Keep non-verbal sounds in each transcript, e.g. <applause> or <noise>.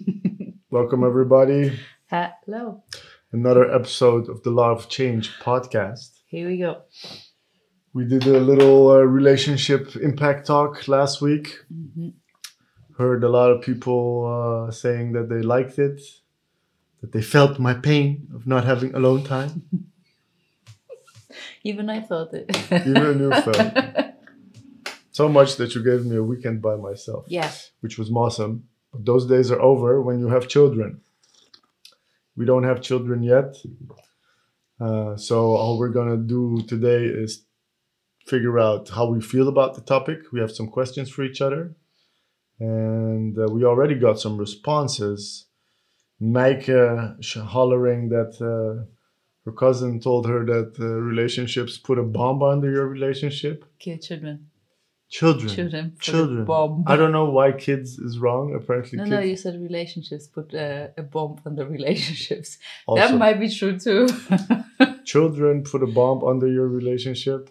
<laughs> Welcome, everybody. Hello. Another episode of the Law of Change podcast. Here we go. We did a little uh, relationship impact talk last week. Mhm. Heard a lot of people uh, saying that they liked it, that they felt my pain of not having alone time. <laughs> Even I felt it. Even you <laughs> felt so much that you gave me a weekend by myself, yeah. which was awesome. Those days are over when you have children. We don't have children yet. Uh, so all we're gonna do today is figure out how we feel about the topic. We have some questions for each other, and uh, we already got some responses. Mike uh, hollering that uh, her cousin told her that uh, relationships put a bomb under your relationship. Kill children. Children, Children. children. Bomb. I don't know why kids is wrong. Apparently, No, kids no, you said relationships. Put uh, a bomb on the relationships. also That might be true too. <laughs> children put a bomb under your relationship.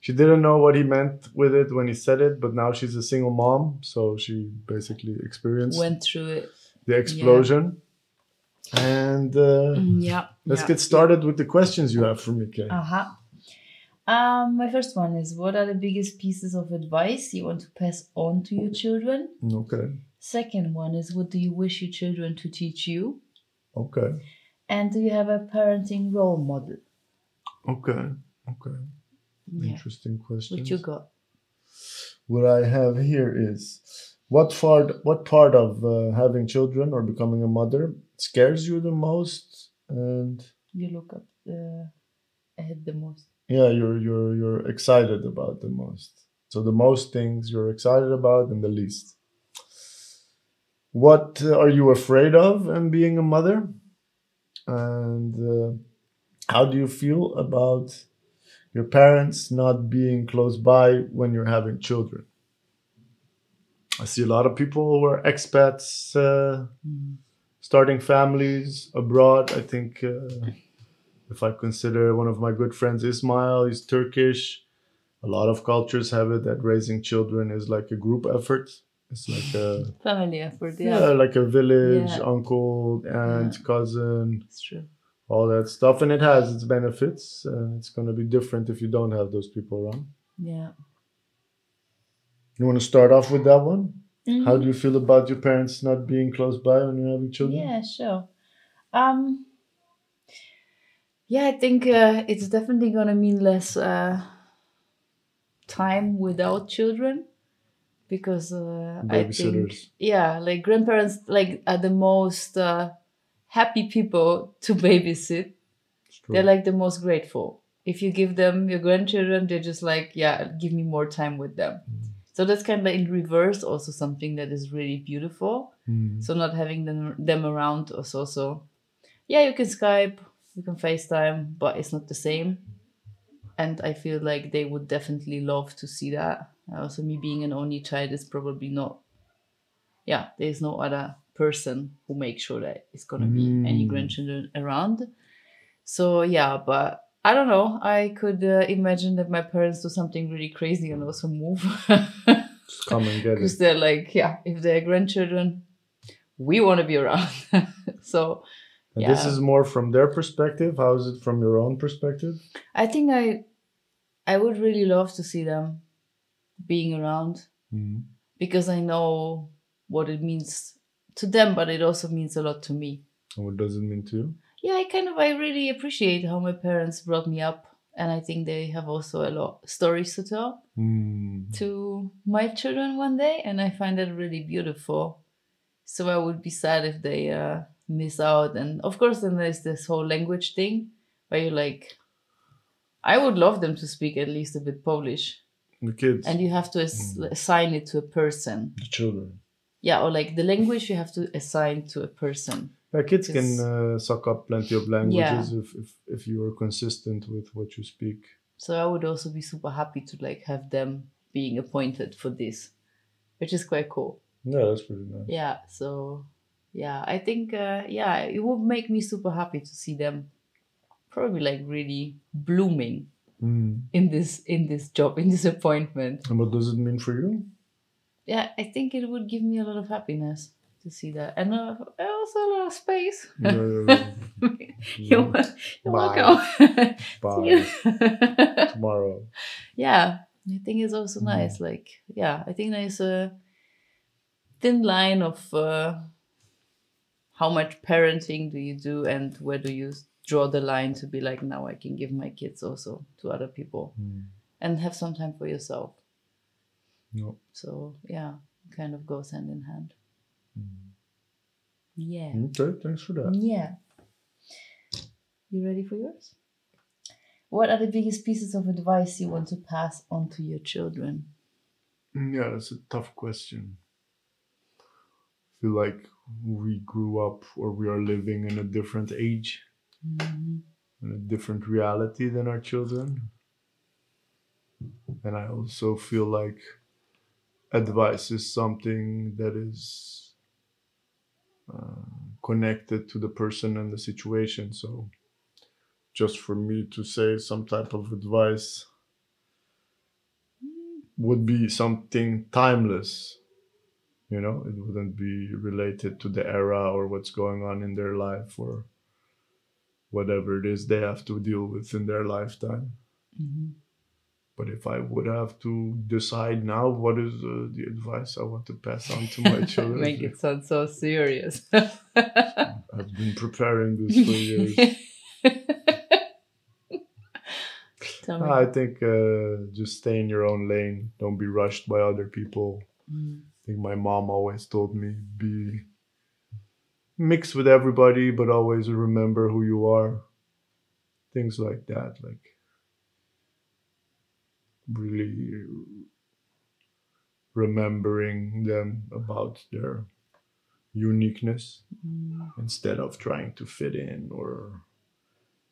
She didn't know what he meant with it when he said it, but now she's a single mom, so she basically experienced Went through it. the explosion. And uh, Mm, yeah. let's yeah. get started with the questions you have for me, Kay. Uh-huh. Um, my first one is what are the biggest pieces of advice you want to pass on to your children? Okay, Second one is what do you wish your children to teach you? okay, And do you have a parenting role model? okay, okay. Yeah. Interesting question. What you got? What I have here is what part what part of uh, having children or becoming a mother scares you the most and You look up the ahead the most. Yeah you're you're you're excited about the most so the most things you're excited about and the least what are you afraid of in being a mother and uh, how do you feel about your parents not being close by when you're having children i see a lot of people who are expats uh, Mm. starting families abroad. I think uh, if I consider one of my good friends, Ismail, he's Turkish. A lot of cultures have it that raising children is like a group effort. It's like a <laughs> Family effort, yeah, yeah. like a village, Yeah. uncle, aunt, cousin, It's true. all that stuff, and it has its benefits. And it's gonna be different if you don't have those people around. Yeah. You want to start off with that one? Mm-hmm. How do you feel about your parents not being close by when you're having children? Yeah, sure. Um yeah, I think uh, it's definitely gonna mean less uh, time without children because uh, I think yeah, like grandparents like are the most uh, happy people to <laughs> babysit. They're like the most grateful. If you give them your grandchildren, they're just like, yeah, give me more time with them. So that's kind of in reverse, also something that is really beautiful. Mm. So not having them them around is also, yeah, you can Skype, you can FaceTime, but it's not the same. And I feel like they would definitely love to see that. Also, me being an only child is probably not. Yeah, there's no other person who makes sure that it's gonna be any Mm. grandchildren around. So yeah, but I don't know. I could uh, imagine that my parents do something really crazy and also move. Just come and get <laughs> it. because they're like, yeah, if they're grandchildren, we want to be around. <laughs> so And this is more from their perspective. How is it from your own perspective? I think I, I would really love to see them being around because I know what it means to them, but it also means a lot to me. And what does it mean to you? Yeah, I kind of I really appreciate how my parents brought me up, and I think they have also a lot stories to tell Mm. to my children one day, and I find that really beautiful. So I would be sad if they uh, miss out, and of course, then there's this whole language thing where you're like, I would love them to speak at least a bit Polish, The kids, and you have to ass- Mm. assign it to a person. the children. Yeah, or like the language you have to assign to a person. Yeah, kids can uh, suck up plenty of languages if, if if you are consistent with what you speak. So I would also be super happy to like have them being appointed for this, which is quite cool. Yeah, that's pretty nice. Yeah. So yeah, I think uh, yeah, it would make me super happy to see them probably like really blooming Mm. in this in this job in this appointment. And what does it mean for you? Yeah, I think it would give me a lot of happiness to see that, and uh, also a lot of space. Yeah, yeah, <laughs> yeah. <laughs> you're, you're Bye. welcome. <laughs> Bye. Tomorrow. yeah, I think it's also Mm. nice. Like, yeah, I think there's a thin line of uh, how much parenting do you do and where do you draw the line to be like, now I can give my kids also to other people Mm. and have some time for yourself. No. So, yeah, kind of goes hand in hand. Mm. Yeah. Okay, thanks for that. Yeah. You ready for yours? What are the biggest pieces of advice you want to pass on to your children? Yeah, that's a tough question. I feel like we grew up or we are living in a different age, Mhm. in a different reality than our children. And I also feel like advice is something that is uh, connected to the person and the situation. So, just for me to say some type of advice would be something timeless. You know, it wouldn't be related to the era or what's going on in their life or whatever it is they have to deal with in their lifetime. Mhm. But if I would have to decide now what is uh, the advice I want to pass on to my <laughs> children, Make it sound so serious. <laughs> I've been preparing this for years. <laughs> I think uh, just stay in your own lane. Don't be rushed by other people. Mm. I think my mom always told me be mix with everybody, but always remember who you are. Things like that, like really remembering them about their uniqueness Mm. instead of trying to fit in or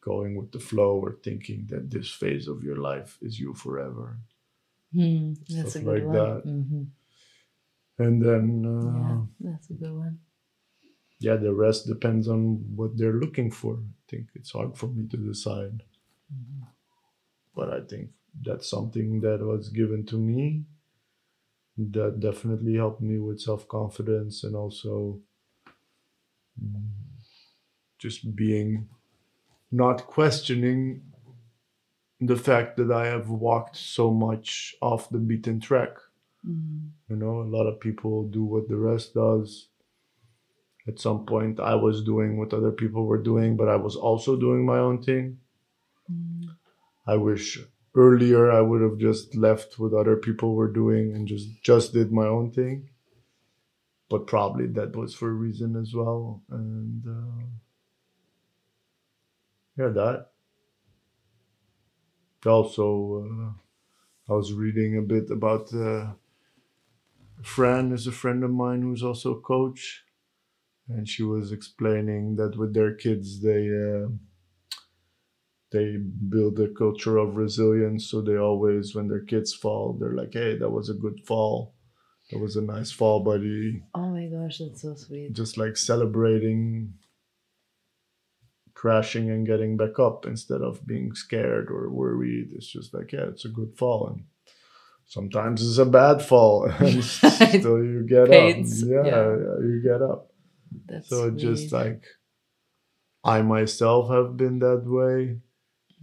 going with the flow or thinking that this phase of your life is you forever. Mm. That's a Stuff good like one. that. Mhm. And then uh, Yeah, that's a good one. yeah, the rest depends on what they're looking for. I think it's hard for me to decide. But I think that's something that was given to me that definitely helped me with self confidence and also mm, just being not questioning the fact that I have walked so much off the beaten track. Mm. You know, a lot of people do what the rest does. At some point, I was doing what other people were doing, but I was also doing my own thing. Mm. I wish earlier I would have just left what other people were doing and just just did my own thing. But probably that was for a reason as well. And uh, yeah, that. Also, uh, I was reading a bit about uh, Fran is a friend of mine who's also a coach, and she was explaining that with their kids they. Uh, they build a culture of resilience. So they always when their kids fall they're like hey that was a good fall. That was a nice fall buddy. Oh my gosh, that's so sweet. just like celebrating crashing and getting back up instead of being scared or worried. It's just like yeah it's a good fall. And sometimes it's a bad fall <laughs> and <laughs> still you get Pains, up yeah, yeah. yeah, you get up That's so just like I myself have been that way.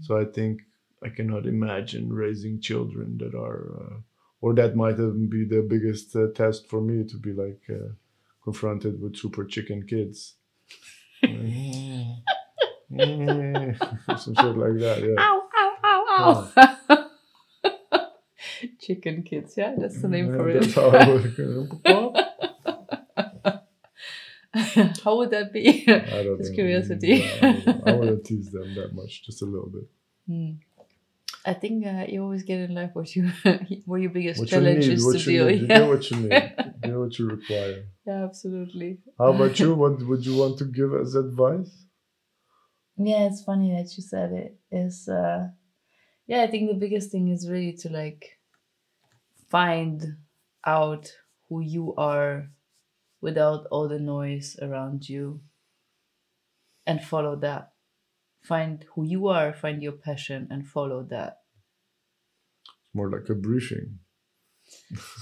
So I think I cannot imagine raising children that are, uh, or that might even be the biggest uh, test for me to be like uh, confronted with super chicken kids. <laughs> Some shit like that, yeah. Ow, ow, ow, ow. Chicken kids, yeah, that's the name for Yeah, it. how I would- <laughs> <laughs> How would that be? I don't <laughs> Just know. curiosity. I, don't. I wouldn't tease them that much, just a little bit. Hmm. I think uh, you always get in life what you what your biggest What you challenge need, is what to you deal. need, you Yeah. get what you need, you get what you require. yeah, absolutely. How about you? What would you want to give as advice? Yeah, it's funny that you said it. Is uh, yeah, I think the biggest thing is really to like find out who you are without all the noise around you and follow that. Find who you are, find your passion, and follow that. It's more like a briefing.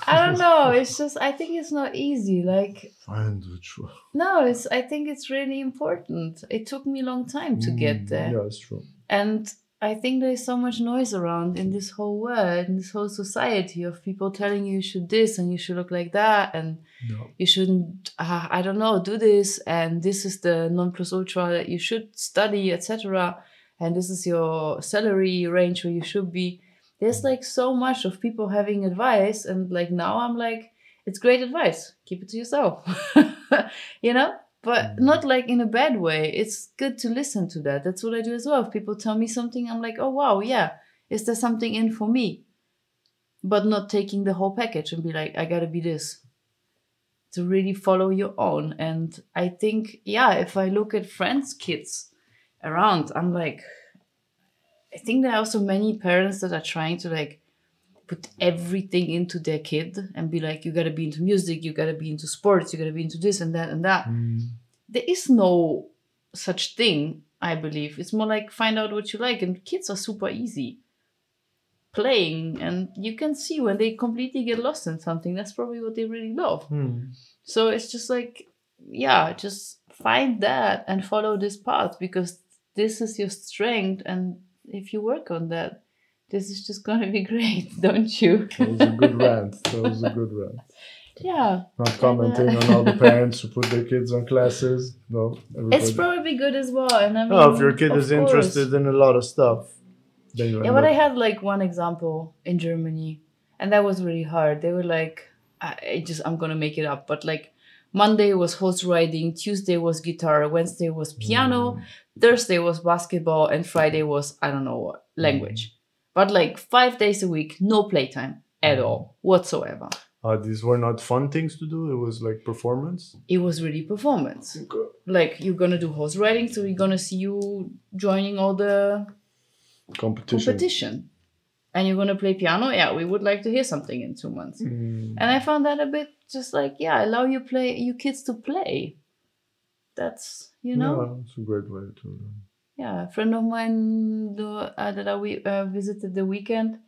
I don't <laughs> know. It's just I think it's not easy. Like Find which one. no, it's I think it's really important. It took me a long time to get Mm, there. Yeah, it's true. And I think there's so much noise around in this whole world, in this whole society of people telling you you should this and you should look like that and Yeah. you shouldn't uh, I don't know, do this and this is the non plus ultra that you should study, etc. And this is your salary range where you should be. There's like so much of people having advice and like now I'm like, it's great advice. Keep it to yourself. <laughs> you know? But Mm. not like in a bad way. It's good to listen to that. That's what I do as well. If people tell me something, I'm like, oh wow, yeah. Is there something in for me? But not taking the whole package and be like, I gotta be this to really follow your own. And I think, yeah, if I look at friends' kids around, I'm like, I think there are also many parents that are trying to like put everything into their kid and be like, you gotta be into music, you gotta be into sports, you gotta be into this and that and that. Mm. There is no such thing, I believe. It's more like find out what you like, and kids are super easy playing, and you can see when they completely get lost in something, that's probably what they really love. Mm. So it's just like, yeah, just find that and follow this path because this is your strength. And if you work on that, this is just going to be <laughs> great, don't you? That was a good rant. That was a good rant. yeah, Not commenting on all the parents who put their kids on classes. No, everybody. it's probably good as well. And I mean, Oh, if your kid is course. interested in a lot of stuff, then you Yeah, but I had like one example in Germany, and that was really hard. They were like, I, I just, I'm gonna make it up, but like Monday was horse riding, Tuesday was guitar, Wednesday was piano, Mm. Thursday was basketball, and Friday was, I don't know what, language. But like five days a week, no playtime at Mm. all whatsoever. Uh, these were not fun things to do. It was like performance. It was really performance. Like, you're gonna do horse riding, so we're gonna see you joining all the Competition. competition. And you're gonna play piano? Yeah, we would like to hear something in two months. Mm. And I found that a bit just like, yeah, allow you play you kids to play. That's you know, Yeah, it's a great way to. Yeah. A friend of mine the, uh, that I we uh, visited the weekend.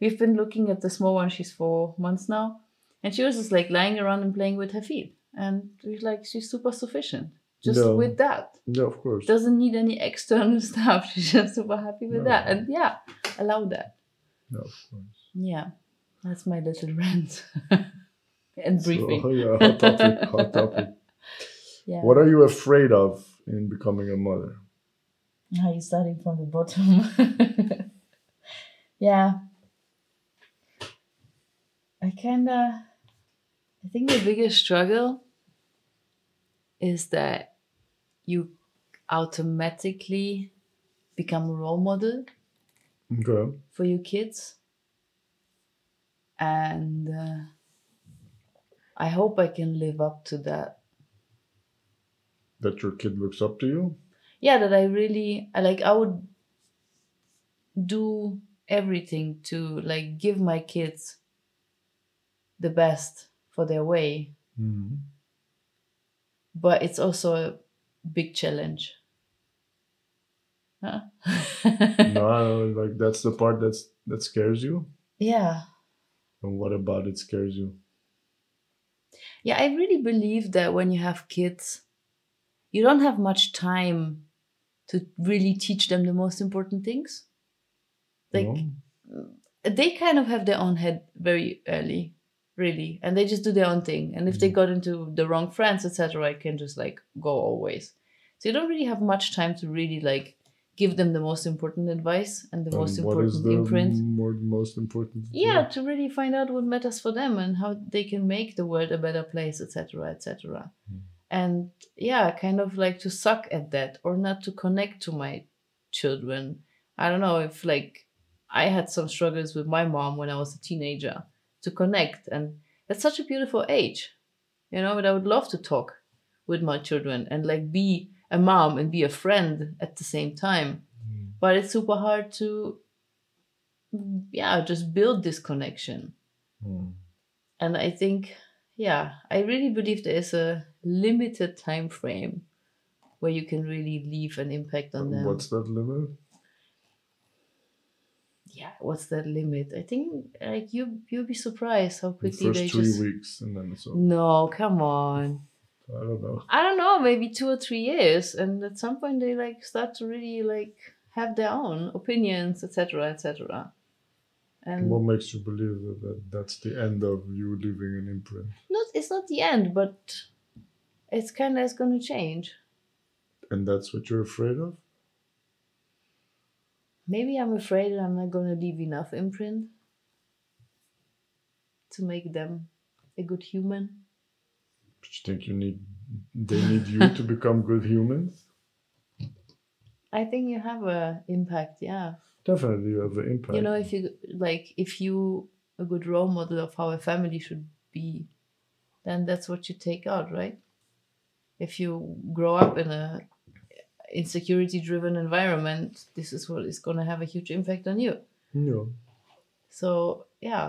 We've been looking at the small one. She's four months now, and she was just like lying around and playing with her feet. And we're like, she's super sufficient just Yeah. with that. No, of course. Doesn't need any external <laughs> stuff. She's just super happy with No. that. And yeah, allow that. Yeah, of course. Yeah, that's my little <laughs> rant <laughs> and briefing. So, yeah, hot topic. hot topic. yeah. What are you afraid of in becoming a mother? Are you starting from the bottom? <laughs> yeah. I kinda I think the biggest struggle is that you automatically become a role model Okay. for your kids. And uh, I hope I can live up to that. That your kid looks up to you? Yeah that i really I like i would do everything to like give my kids the best for their way Mm. but it's also a big challenge huh? <laughs> no, like that's the part that's that scares you. yeah And what about it scares you? yeah i really believe that when you have kids you don't have much time to really teach them the most important things like No? they kind of have their own head very early really and they just do their own thing and if they Mhm. got into the wrong friends etc i can just like go always so you don't really have much time to really like give them the most important advice and the most And what is important imprint more, most important? to yeah to really find out what matters for them and how they can make the world a better place etc etc Mm. And yeah kind of like to suck at that or not to connect to my children i don't know if like i had some struggles with my mom when i was a teenager to connect and that's such a beautiful age you know but i would love to talk with my children and like be a mom and be a friend at the same time Mm. but it's super hard to yeah just build this connection Mm. and i think yeah i really believe there is a limited time frame where you can really leave an impact on them What's that limit? yeah, what's that limit? I think like you you'll be surprised how quickly The first they three just. weeks, and then it's over. No, come on. I don't know. I don't know, maybe two or three years, and at some point they like start to really like have their own opinions, etc., etc. And What makes you believe that, that that's the end of you leaving an imprint? not it's not the end, but it's kind of it's going to change. And that's what you're afraid of? Maybe I'm afraid that I'm not going to leave enough imprint to make them a good human. But you think you need they need you to <laughs> become good humans? I think you have a impact, yeah. Definitely you have an impact. You know, if you like, if you a good role model of how a family should be, then that's what you take out, right? If you grow up in a insecurity driven environment, this is what is going to have a huge impact on you. yeah. So yeah,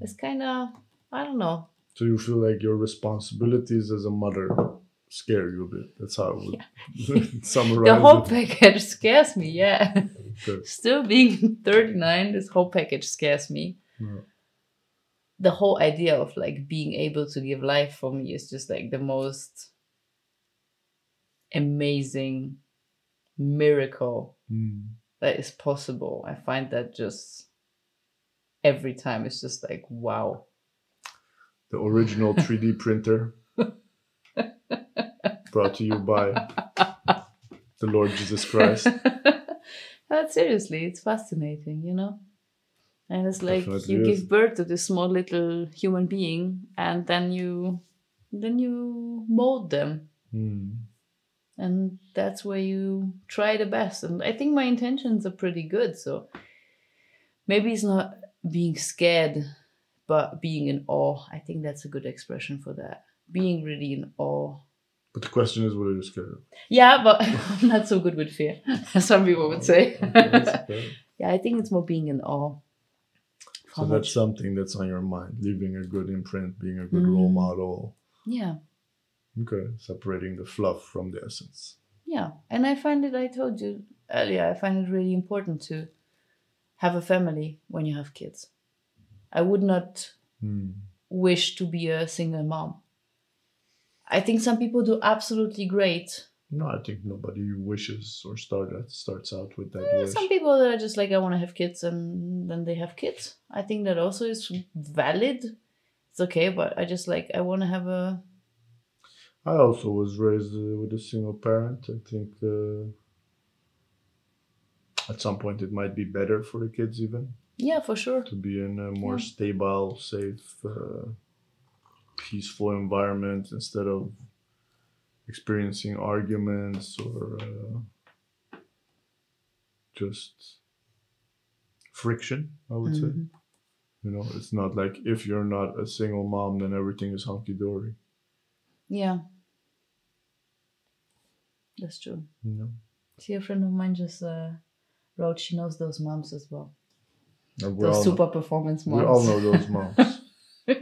it's kind of I don't know. So you feel like your responsibilities as a mother scare you a bit. That's how I would <laughs> <laughs> summarize The whole it. package scares me. Yeah, Okay. <laughs> still being thirty nine, this whole package scares me. Yeah. The whole idea of like being able to give life for me is just like the most amazing miracle Mm. that is possible. I find that just every time it's just like wow. The original 3D <laughs> printer brought to you by the Lord Jesus Christ. <laughs> but seriously, it's fascinating, you know? And it's like Definitely you is. give birth to this small little human being and then you then you mold them. Mm. And that's where you try the best. And I think my intentions are pretty good. So maybe it's not being scared, but being in awe. I think that's a good expression for that. Being really in awe. But the question is, what are you scared of? Yeah, but <laughs> I'm not so good with fear, <laughs> some people would say. Okay, okay. <laughs> yeah, I think it's more being in awe. So How that's something that's on your mind, leaving a good imprint, being a good role Mm. model. yeah, Okay, separating the fluff from the essence. yeah. And I find it, I told you earlier, I find it really important to have a family when you have kids. I would not Mm. wish to be a single mom. I think some people do absolutely great. No, I think nobody wishes or start starts out with that There wish. some people that are just like, I want to have kids, and then they have kids. I think that also is valid. It's okay, but I just like, I want to have a. I also was raised uh, with a single parent. I think uh, at some point it might be better for the kids even Yeah, for sure. to be in a more Yeah. stable, safe, uh, peaceful environment instead of experiencing arguments or uh, just friction. I would say. Mhm. You know, it's not like if you're not a single mom, then everything is hunky dory. Yeah. That's true. Know, See, a friend of mine just uh, wrote she knows those moms as well. We Those super performance moms. we all know those moms. But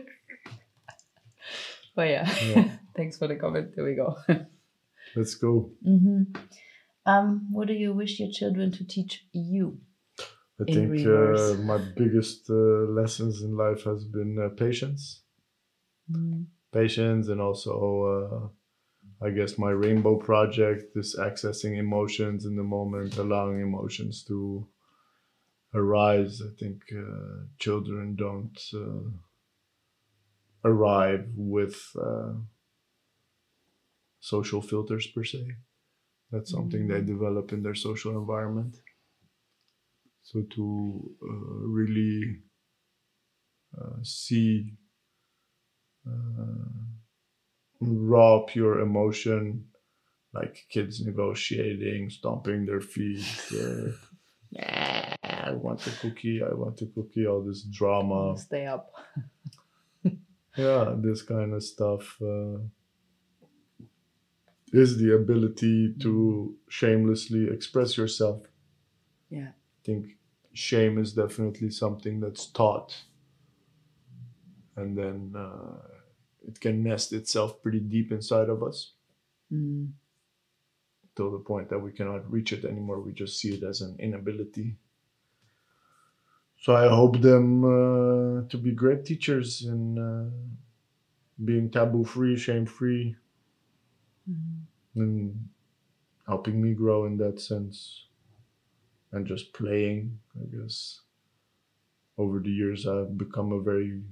<laughs> yeah, Yeah. Thanks for the comment. There we go. <laughs> Let's go. hmm Um, what do you wish your children to teach you? I In think uh, my biggest uh, lessons in life has been uh, patience, Mm. patience, and also uh, I guess my rainbow project is accessing emotions in the moment, allowing emotions to arise. I think uh, children don't uh, arrive with uh, social filters per se. That's something they develop in their social environment. So to uh, really uh, see uh, raw, pure emotion, like kids negotiating, stomping their feet. <laughs> Uh, "Yeah, I want a cookie. I want a cookie. All this drama. Stay up. <laughs> Yeah, this kind of stuff uh, is the ability to shamelessly express yourself. Yeah. I think shame is definitely something that's taught, and then uh, it can nest itself pretty deep inside of us. Mm. till the point that we cannot reach it anymore. We just see it as an inability. So I hope them uh, to be great teachers and uh, being taboo free, shame free, and helping me grow in that sense. And just playing i guess. Over the years i've become a very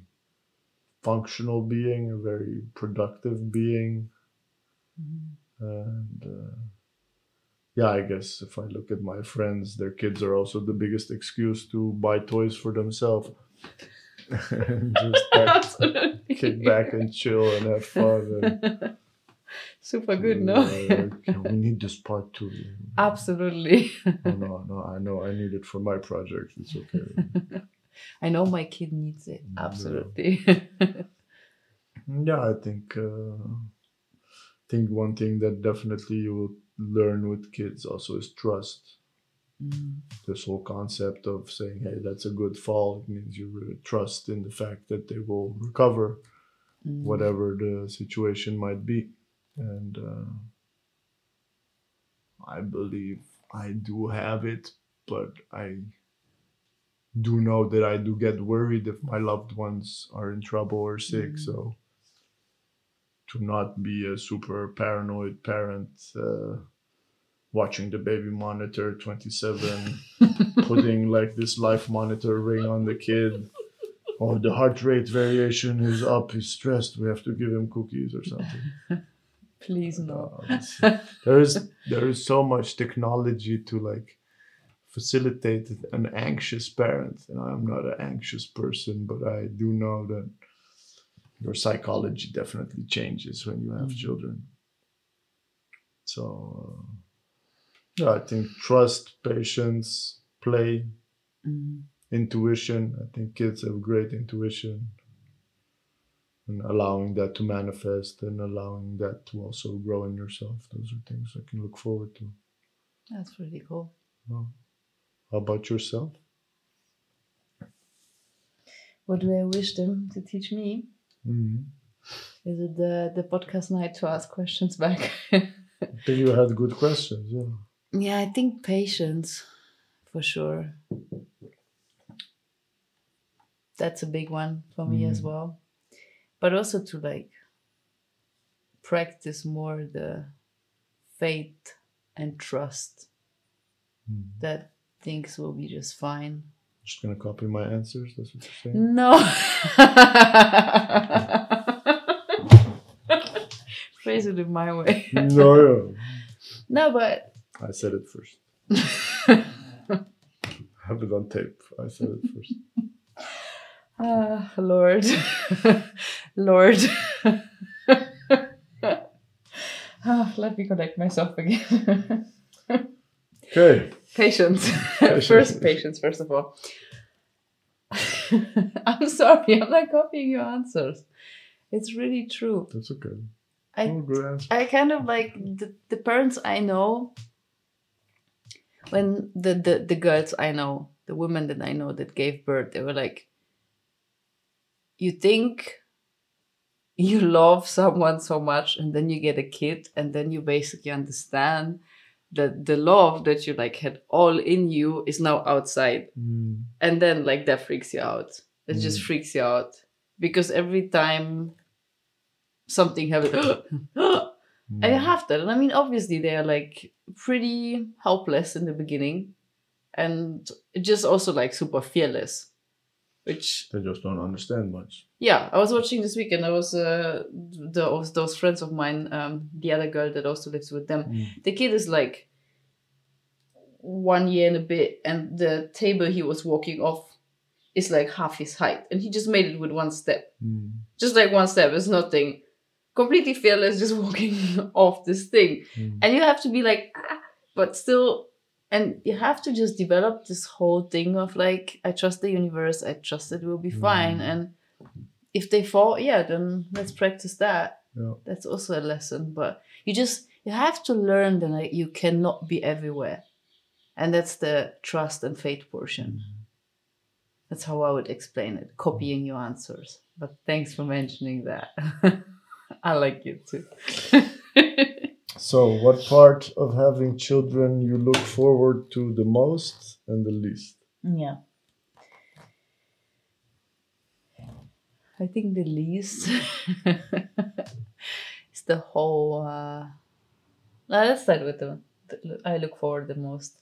functional being a very productive being. Mm-hmm. And uh, yeah i guess if i look at my friends their kids are also the biggest excuse to buy toys for themselves. <laughs> And just <laughs> like, kick back and chill and have fun and <laughs> Super good, no? We need this part too. <laughs> Absolutely. no, no, no, I know I need it for my project. It's okay. <laughs> I know my kid needs it. Absolutely. <laughs> yeah, I think uh, think one thing that definitely you will learn with kids also is trust. Mm, This whole concept of saying, "Hey, that's a good fall," it means you really trust in the fact that they will recover, mm. whatever the situation might be, and uh, I believe I do have it, but I do know that I do get worried if my loved ones are in trouble or sick. Mm. So to not be a super paranoid parent, uh, watching the baby monitor 27, <laughs> putting like this life monitor ring on the kid. Oh, the heart rate variation is up. He's stressed. We have to give him cookies or something. <laughs> Please no. There is there is so much technology to like facilitate an anxious parent and i'm not an anxious person but i do know that your psychology definitely changes when you have Mhm. children. So uh, yeah i think trust patience play Mm, intuition. I think kids have great intuition and allowing that to manifest and allowing that to also grow in yourself those are things i can look forward to that's really cool. Well, how about yourself What do I wish them to teach me? mm Is it the, the podcast night to ask questions back? i think you had good questions yeah yeah, I think patience for sure. That's a big one for me as Mm. well. But also to like practice more the faith and trust Mm. that things will be just fine. just gonna copy my answers that's what you're saying No. <laughs> Phrase it in my way. no yeah. No, but i said it first I <laughs> have it on tape i said it first <laughs> ah, Lord, <laughs> Lord. <laughs> Ah, let me connect myself again. okay patience. Patience. first, patience, first of all. <laughs> I'm sorry, I'm not copying your answers. It's really true. that's okay I oh, I kind of like the, the parents I know when the, the the girls I know, the women that I know that gave birth, they were like you think you love someone so much and then you get a kid and then you basically understand that the love that you like had all in you is now outside Mm. and then like that freaks you out it just Mm. freaks you out because every time something happens <gasps> <gasps> and you Mm. have that and i mean obviously they are like pretty helpless in the beginning and just also like super fearless which they just don't understand much. Yeah i was watching this weekend. I was uh those, those friends of mine um the other girl that also lives with them. Mm. the kid is like one year and a bit and the table he was walking off is like half his height. And he just made it with one step. Mm. just like one step. It's nothing. Completely fearless just <laughs> walking off this thing. Mm. and you have to be like ah, but still and you have to just develop this whole thing of like i trust the universe i trust it will be fine. Mm. and if they fall yeah then let's practice that. Yeah. that's also a lesson but you just you have to learn that like, you cannot be everywhere. And that's the trust and faith portion. That's how i would explain it copying your answers. But thanks for mentioning that. <laughs> I like you too <laughs> So, what part of having children you look forward to the most and the least? Yeah. I think the least <laughs> is the whole. Uh, let's start with the, the. I look forward the most.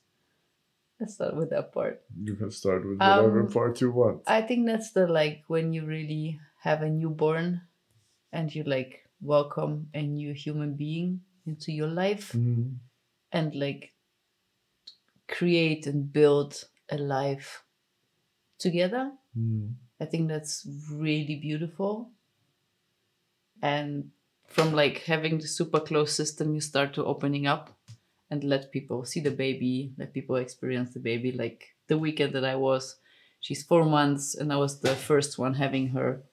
Let's start with that part. You can start with whatever Um, part you want. I think that's the like when you really have a newborn and you like welcome a new human being into your life Mhm. and like create and build a life together. Mm. I think that's really beautiful. And from like having the super close system, you start to opening up and let people see the baby, let people experience the baby. Like the weekend that I was, she's four months, and I was the first one having her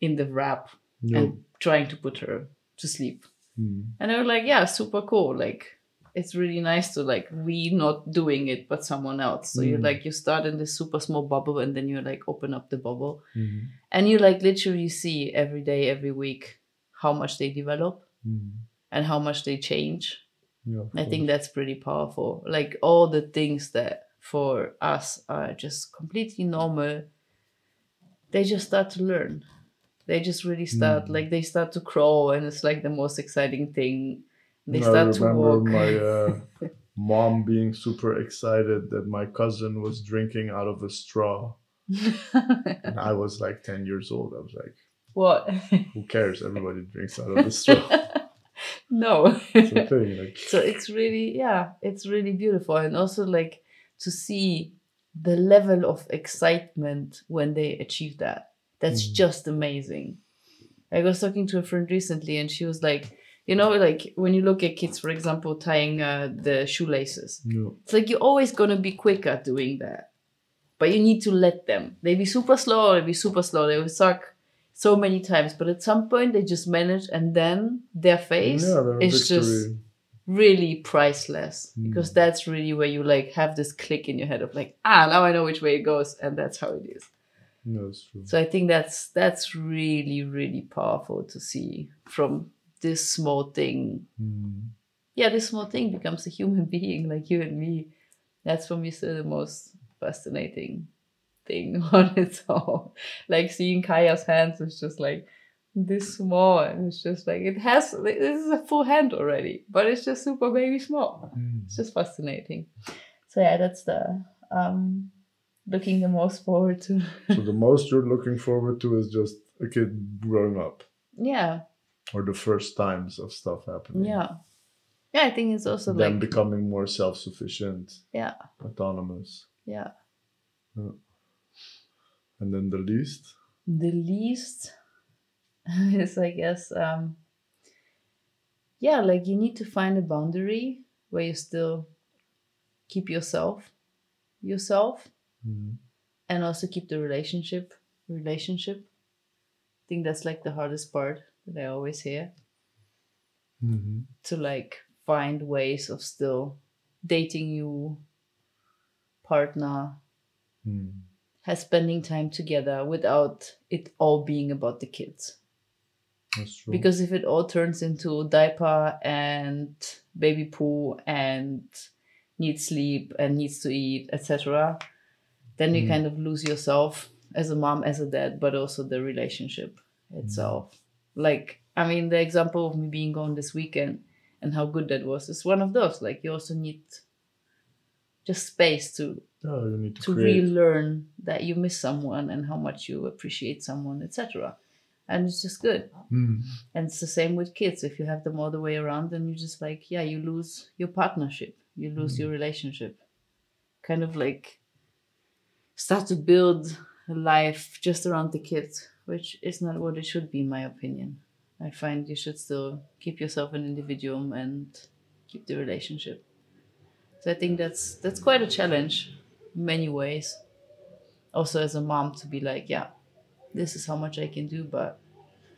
in the wrap and trying to put her to sleep. Mm. And I was like, yeah, super cool. Like it's really nice to like we not doing it but someone else. So you Mm. like you start in this super small bubble and then you like open up the bubble Mhm. and you like literally see every day, every week how much they develop Mm. and how much they change. Yeah, I think that's pretty powerful. Like all the things that for us are just completely normal, they just start to learn. They just really start Mm. like they start to crawl, and it's like the most exciting thing. They start to remember walk. my uh, <laughs> mom being super excited that my cousin was drinking out of a straw. And I was like 10 years old. I was like, what? who cares? Everybody <laughs> drinks out of a straw. no. It's a thing. Like, <laughs> so it's really yeah it's really beautiful and also like to see the level of excitement when they achieve that that's Mhm. just amazing i was talking to a friend recently and she was like you know like when you look at kids for example tying uh, the shoelaces no. it's like you're always going to be quick at doing that but you need to let them they be super slow they be super slow they will suck so many times but at some point they just manage and then their face Yeah, is just really priceless Mm. because that's really where you like have this click in your head of like ah now I know which way it goes and that's how it is. It's true. So I think that's that's really really powerful to see from this small thing. Mm. Yeah, this small thing becomes a human <laughs> being like you and me. That's for me still the most fascinating thing <laughs> on its own. Like seeing Kaya's hands is just like this small and it's just like it has this is a full hand already, but it's just super baby small Mm. it's just fascinating. So yeah, that's the um looking the most forward to. So the most you're looking forward to is just a kid growing up yeah, or the first times of stuff happening. yeah, yeah. I think it's also Them like becoming more self-sufficient, yeah, autonomous. yeah. And then the least, The least <laughs> is I guess um yeah, like you need to find a boundary where you still keep yourself yourself mm. and also keep the relationship relationship. I think that's like the hardest part that I always hear. hmm to like find ways of still dating you partner Mm. has spending time together without it all being about the kids that's true. because if it all turns into diaper and baby poo and needs sleep and needs to eat etc then you Mm. kind of lose yourself as a mom as a dad but also the relationship itself like i mean the example of me being gone this weekend and how good that was is one of those like you also need just space to need to, to relearn that you miss someone and how much you appreciate someone etc and it's just good Mm. and it's the same with kids. If you have them all the way around, then you're just like, yeah, you lose your partnership, you lose Mm. your relationship. Kind of like start to build a life just around the kids, which is not what it should be, in my opinion. I find you should still keep yourself an individual and keep the relationship. So I think that's that's quite a challenge in many ways. Also as a mom to be like, yeah, this is how much I can do, but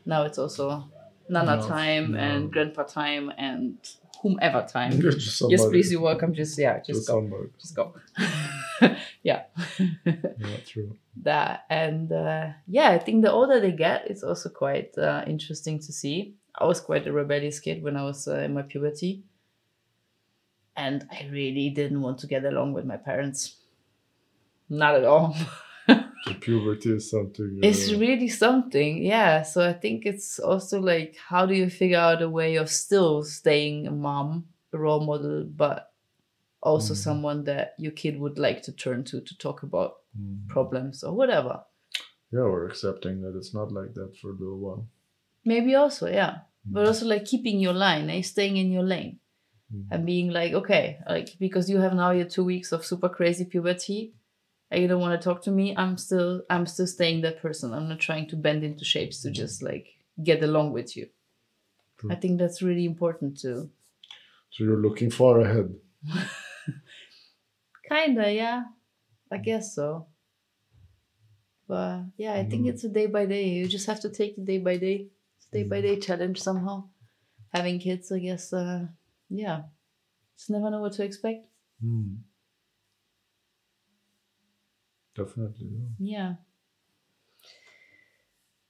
now it's also Nana No, time no. and grandpa time and whomever time. <laughs> Just yes, please, you're welcome. Just yeah, just, Just go. somebody. Just go. <laughs> <laughs> yeah. <laughs> Yeah, true. that and uh, yeah, I think the older they get, it's also quite uh, interesting to see. I was quite a rebellious kid when I was uh, in my puberty. And I really didn't want to get along with my parents. Not at all. <laughs> The puberty is something. it's uh, really something, yeah. So I think it's also like, how do you figure out a way of still staying a mom, a role model, but also Mhm. someone that your kid would like to turn to to talk about mm, problems or whatever? yeah, we're accepting that it's not like that for a little while. Maybe also, yeah. But Mm. also like keeping your line, eh? staying in your lane Mm. and being like, okay, like because you have now your two weeks of super crazy puberty and you don't want to talk to me, I'm still I'm still staying that person. I'm not trying to bend into shapes to just like get along with you. True. I think that's really important too. So you're looking far ahead. <laughs> Kinda, yeah. I guess so. But yeah, I think Mhm. it's a day by day. You just have to take it day by day. It's a day by day challenge somehow. Having kids, I guess, uh, yeah. Just never know what to expect. Mm. Definitely. yeah. Yeah.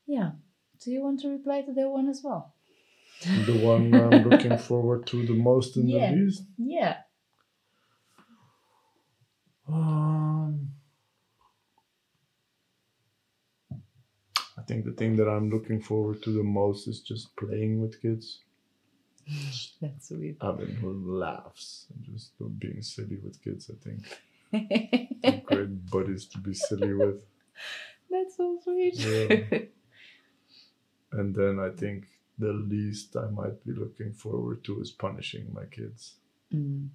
Yeah. Do you want to reply to that one as well? The one I'm looking forward to the most in <laughs> Yeah. the least. Yeah. Um, I think the thing that I'm looking forward to the most is just playing with kids, <laughs> That's sweet. having laughs, and just being silly with kids. I think <laughs> great buddies to be silly with. That's so sweet. Yeah. And then I think the least I might be looking forward to is punishing my kids. Mm.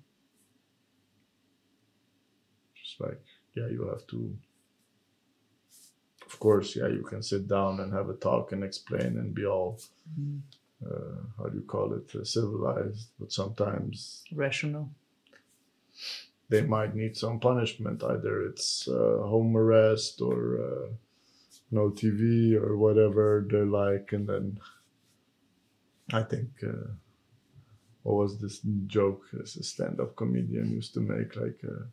Like, yeah, you have to. Of course, yeah, you can sit down and have a talk and explain and be all, Mm. uh, how do you call it, uh, civilized. But sometimes Rational. they might need some punishment. Either it's uh, home arrest or uh, no TV or whatever they like. And then I think, uh, what was this joke as a stand up comedian used to make? Like, uh,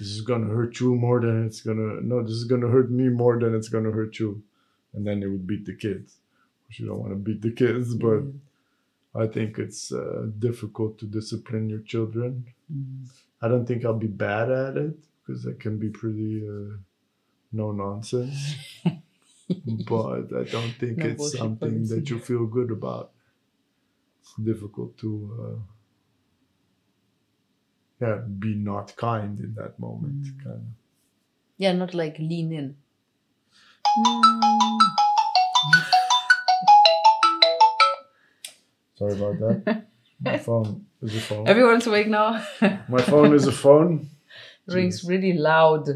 this is gonna hurt you more than it's gonna, no, this is gonna hurt me more than it's gonna hurt you. And then they would beat the kids. Which you don't want to beat the kids, but Mm. I think it's uh, difficult to discipline your children. Mm. I don't think I'll be bad at it because I can be pretty uh, no nonsense. <laughs> but I don't think No it's something that you feel good about. It's difficult to, uh, yeah, be not kind in that moment. Mm. Kind of. Yeah, not like lean in. <laughs> Sorry about that. My <laughs> phone is a phone. Everyone's awake now. <laughs> My phone is a phone. Rings really loud.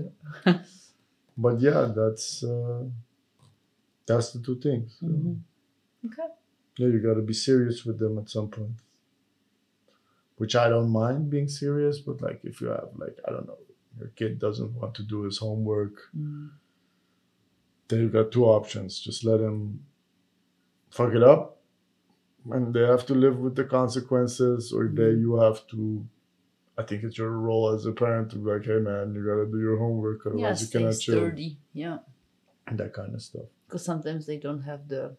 But yeah, that's uh, that's the two things. So, Mhm. Okay. Yeah, you got to be serious with them at some point. Which I don't mind being serious, but like if you have like I don't know, your kid doesn't want to do his homework, Mm. then you got two options. Just let him fuck it up, and they have to live with the consequences, or they Mhm. you have to. I think it's your role as a parent to be like, hey man, you gotta do your homework, otherwise you cannot chill. sturdy. Yeah. And that kind of stuff. Because sometimes they don't have the.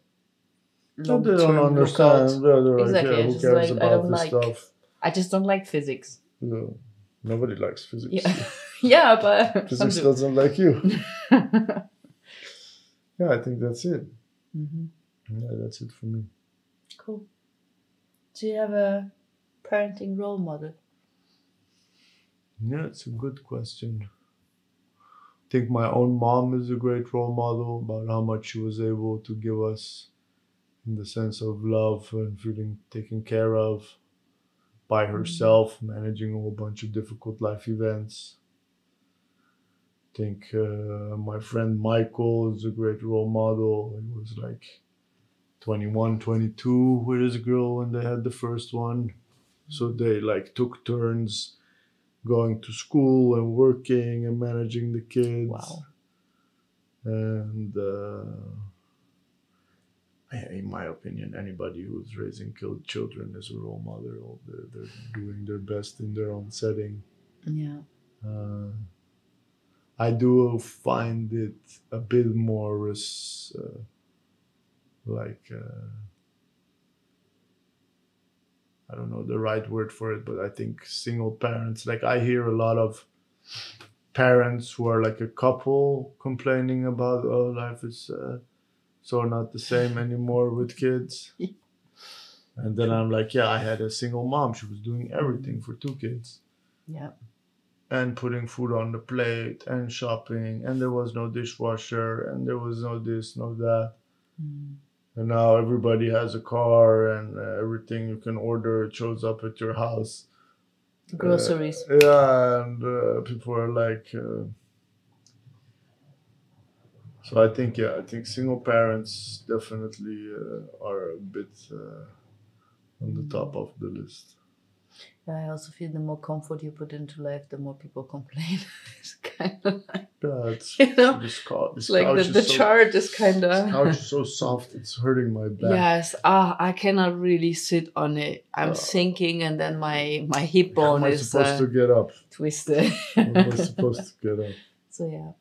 No, they don't understand. Yeah, they're Exactly, like, yeah, who cares like, about this like- stuff? I just don't like physics. No, nobody likes physics. Yeah. <laughs> yeah, but <laughs> Physics do. doesn't like you. <laughs> Yeah, I think that's it. Mhm. Yeah, that's it for me. Cool. Do you have a parenting role model? Yeah, it's a good question. I think my own mom is a great role model about how much she was able to give us in the sense of love and feeling taken care of by herself, managing a whole bunch of difficult life events. I think uh, my friend Michael is a great role model. He was like 21, 22 with his girl when they had the first one. So they like took turns going to school and working and managing the kids. Wow. And uh, in my opinion, anybody who's raising killed children is a role model. They're, they're doing their best in their own setting. Yeah. Uh, I do find it a bit more res- uh, like uh, I don't know the right word for it, but I think single parents. Like I hear a lot of parents who are like a couple complaining about oh life is uh, so not the same anymore with kids. <laughs> and then I'm like, yeah, I had a single mom. She was doing everything for two kids Yeah. and putting food on the plate and shopping and there was no dishwasher and there was no this no that Mm. and now everybody has a car and uh, everything you can order shows up at your house Groceries. yeah and uh, people are like uh, so i think yeah i think single parents definitely uh, are a bit uh, on the top of the list Yeah, I also feel the more comfort you put into life, the more people complain. <laughs> it's kind of like, yeah it's, You know, this, cou- this like the, the so, chart is kind this of. couch is so soft it's hurting my back Yes, ah, I cannot really sit on it. I'm Uh, sinking, and then my my hip bone is supposed uh, to get up? twisted. Am supposed to get up? <laughs> so yeah,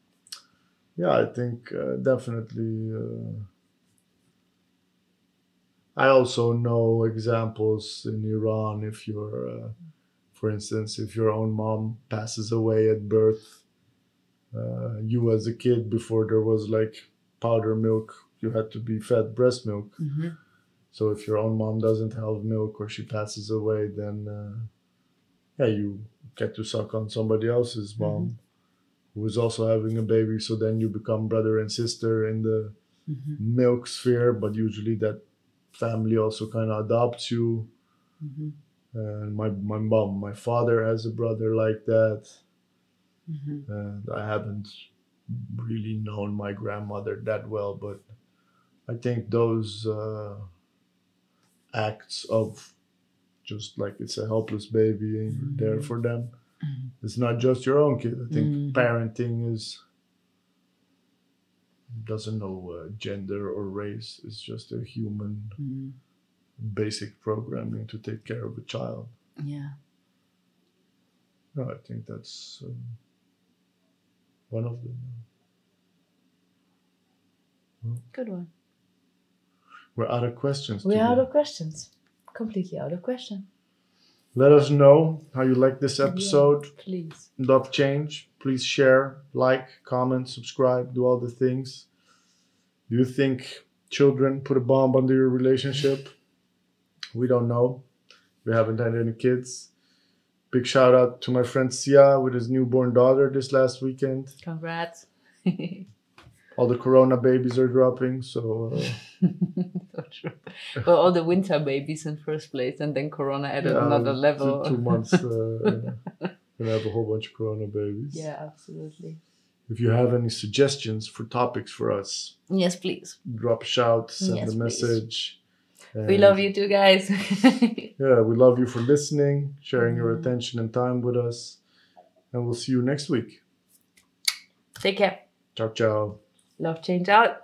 Yeah, I think uh, definitely. Uh, I also know examples in Iran. If you're, uh, for instance, if your own mom passes away at birth, uh, you as a kid, before there was like powder milk, you had to be fed breast milk. hmm So if your own mom doesn't have milk or she passes away, then uh, yeah, you get to suck on somebody else's mom who is also having a baby. So then you become brother and sister in the hmm milk sphere, but usually that family also kind of adopts you. hmm And my my mom, my father has a brother like that, hmm and I haven't really known my grandmother that well, but I think those uh, acts of just like it's a helpless baby and you're there Mhm. for them. Mhm. It's not just your own kid. I think Mhm. parenting is doesn't know uh, gender or race. It's just a human hmm basic programming to take care of a child. Yeah. No, I think that's um, one of them. Good one. We're out of questions. We're today. out of questions. Completely out of question. Let us know how you like this episode. Please. Love change. Please share, like, comment, subscribe, do all the things. Do you think children put a bomb under your relationship? We don't know. We haven't had any kids. Big shout out to my friend Sia with his newborn daughter this last weekend. Congrats. <laughs> All the corona babies are dropping, so uh, <laughs> so true. Well, all the winter babies in first place, and then Corona added yeah, another level. Two, <laughs> months, uh, gonna have a whole bunch of corona babies. yeah, absolutely. If you have any suggestions for topics for us, Yes, please. drop a shout, send Yes, a message. We love you too, guys. <laughs> Yeah, we love you for listening, sharing your Mhm. attention and time with us, and we'll see you next week. Take care. Ciao, ciao. Love change out.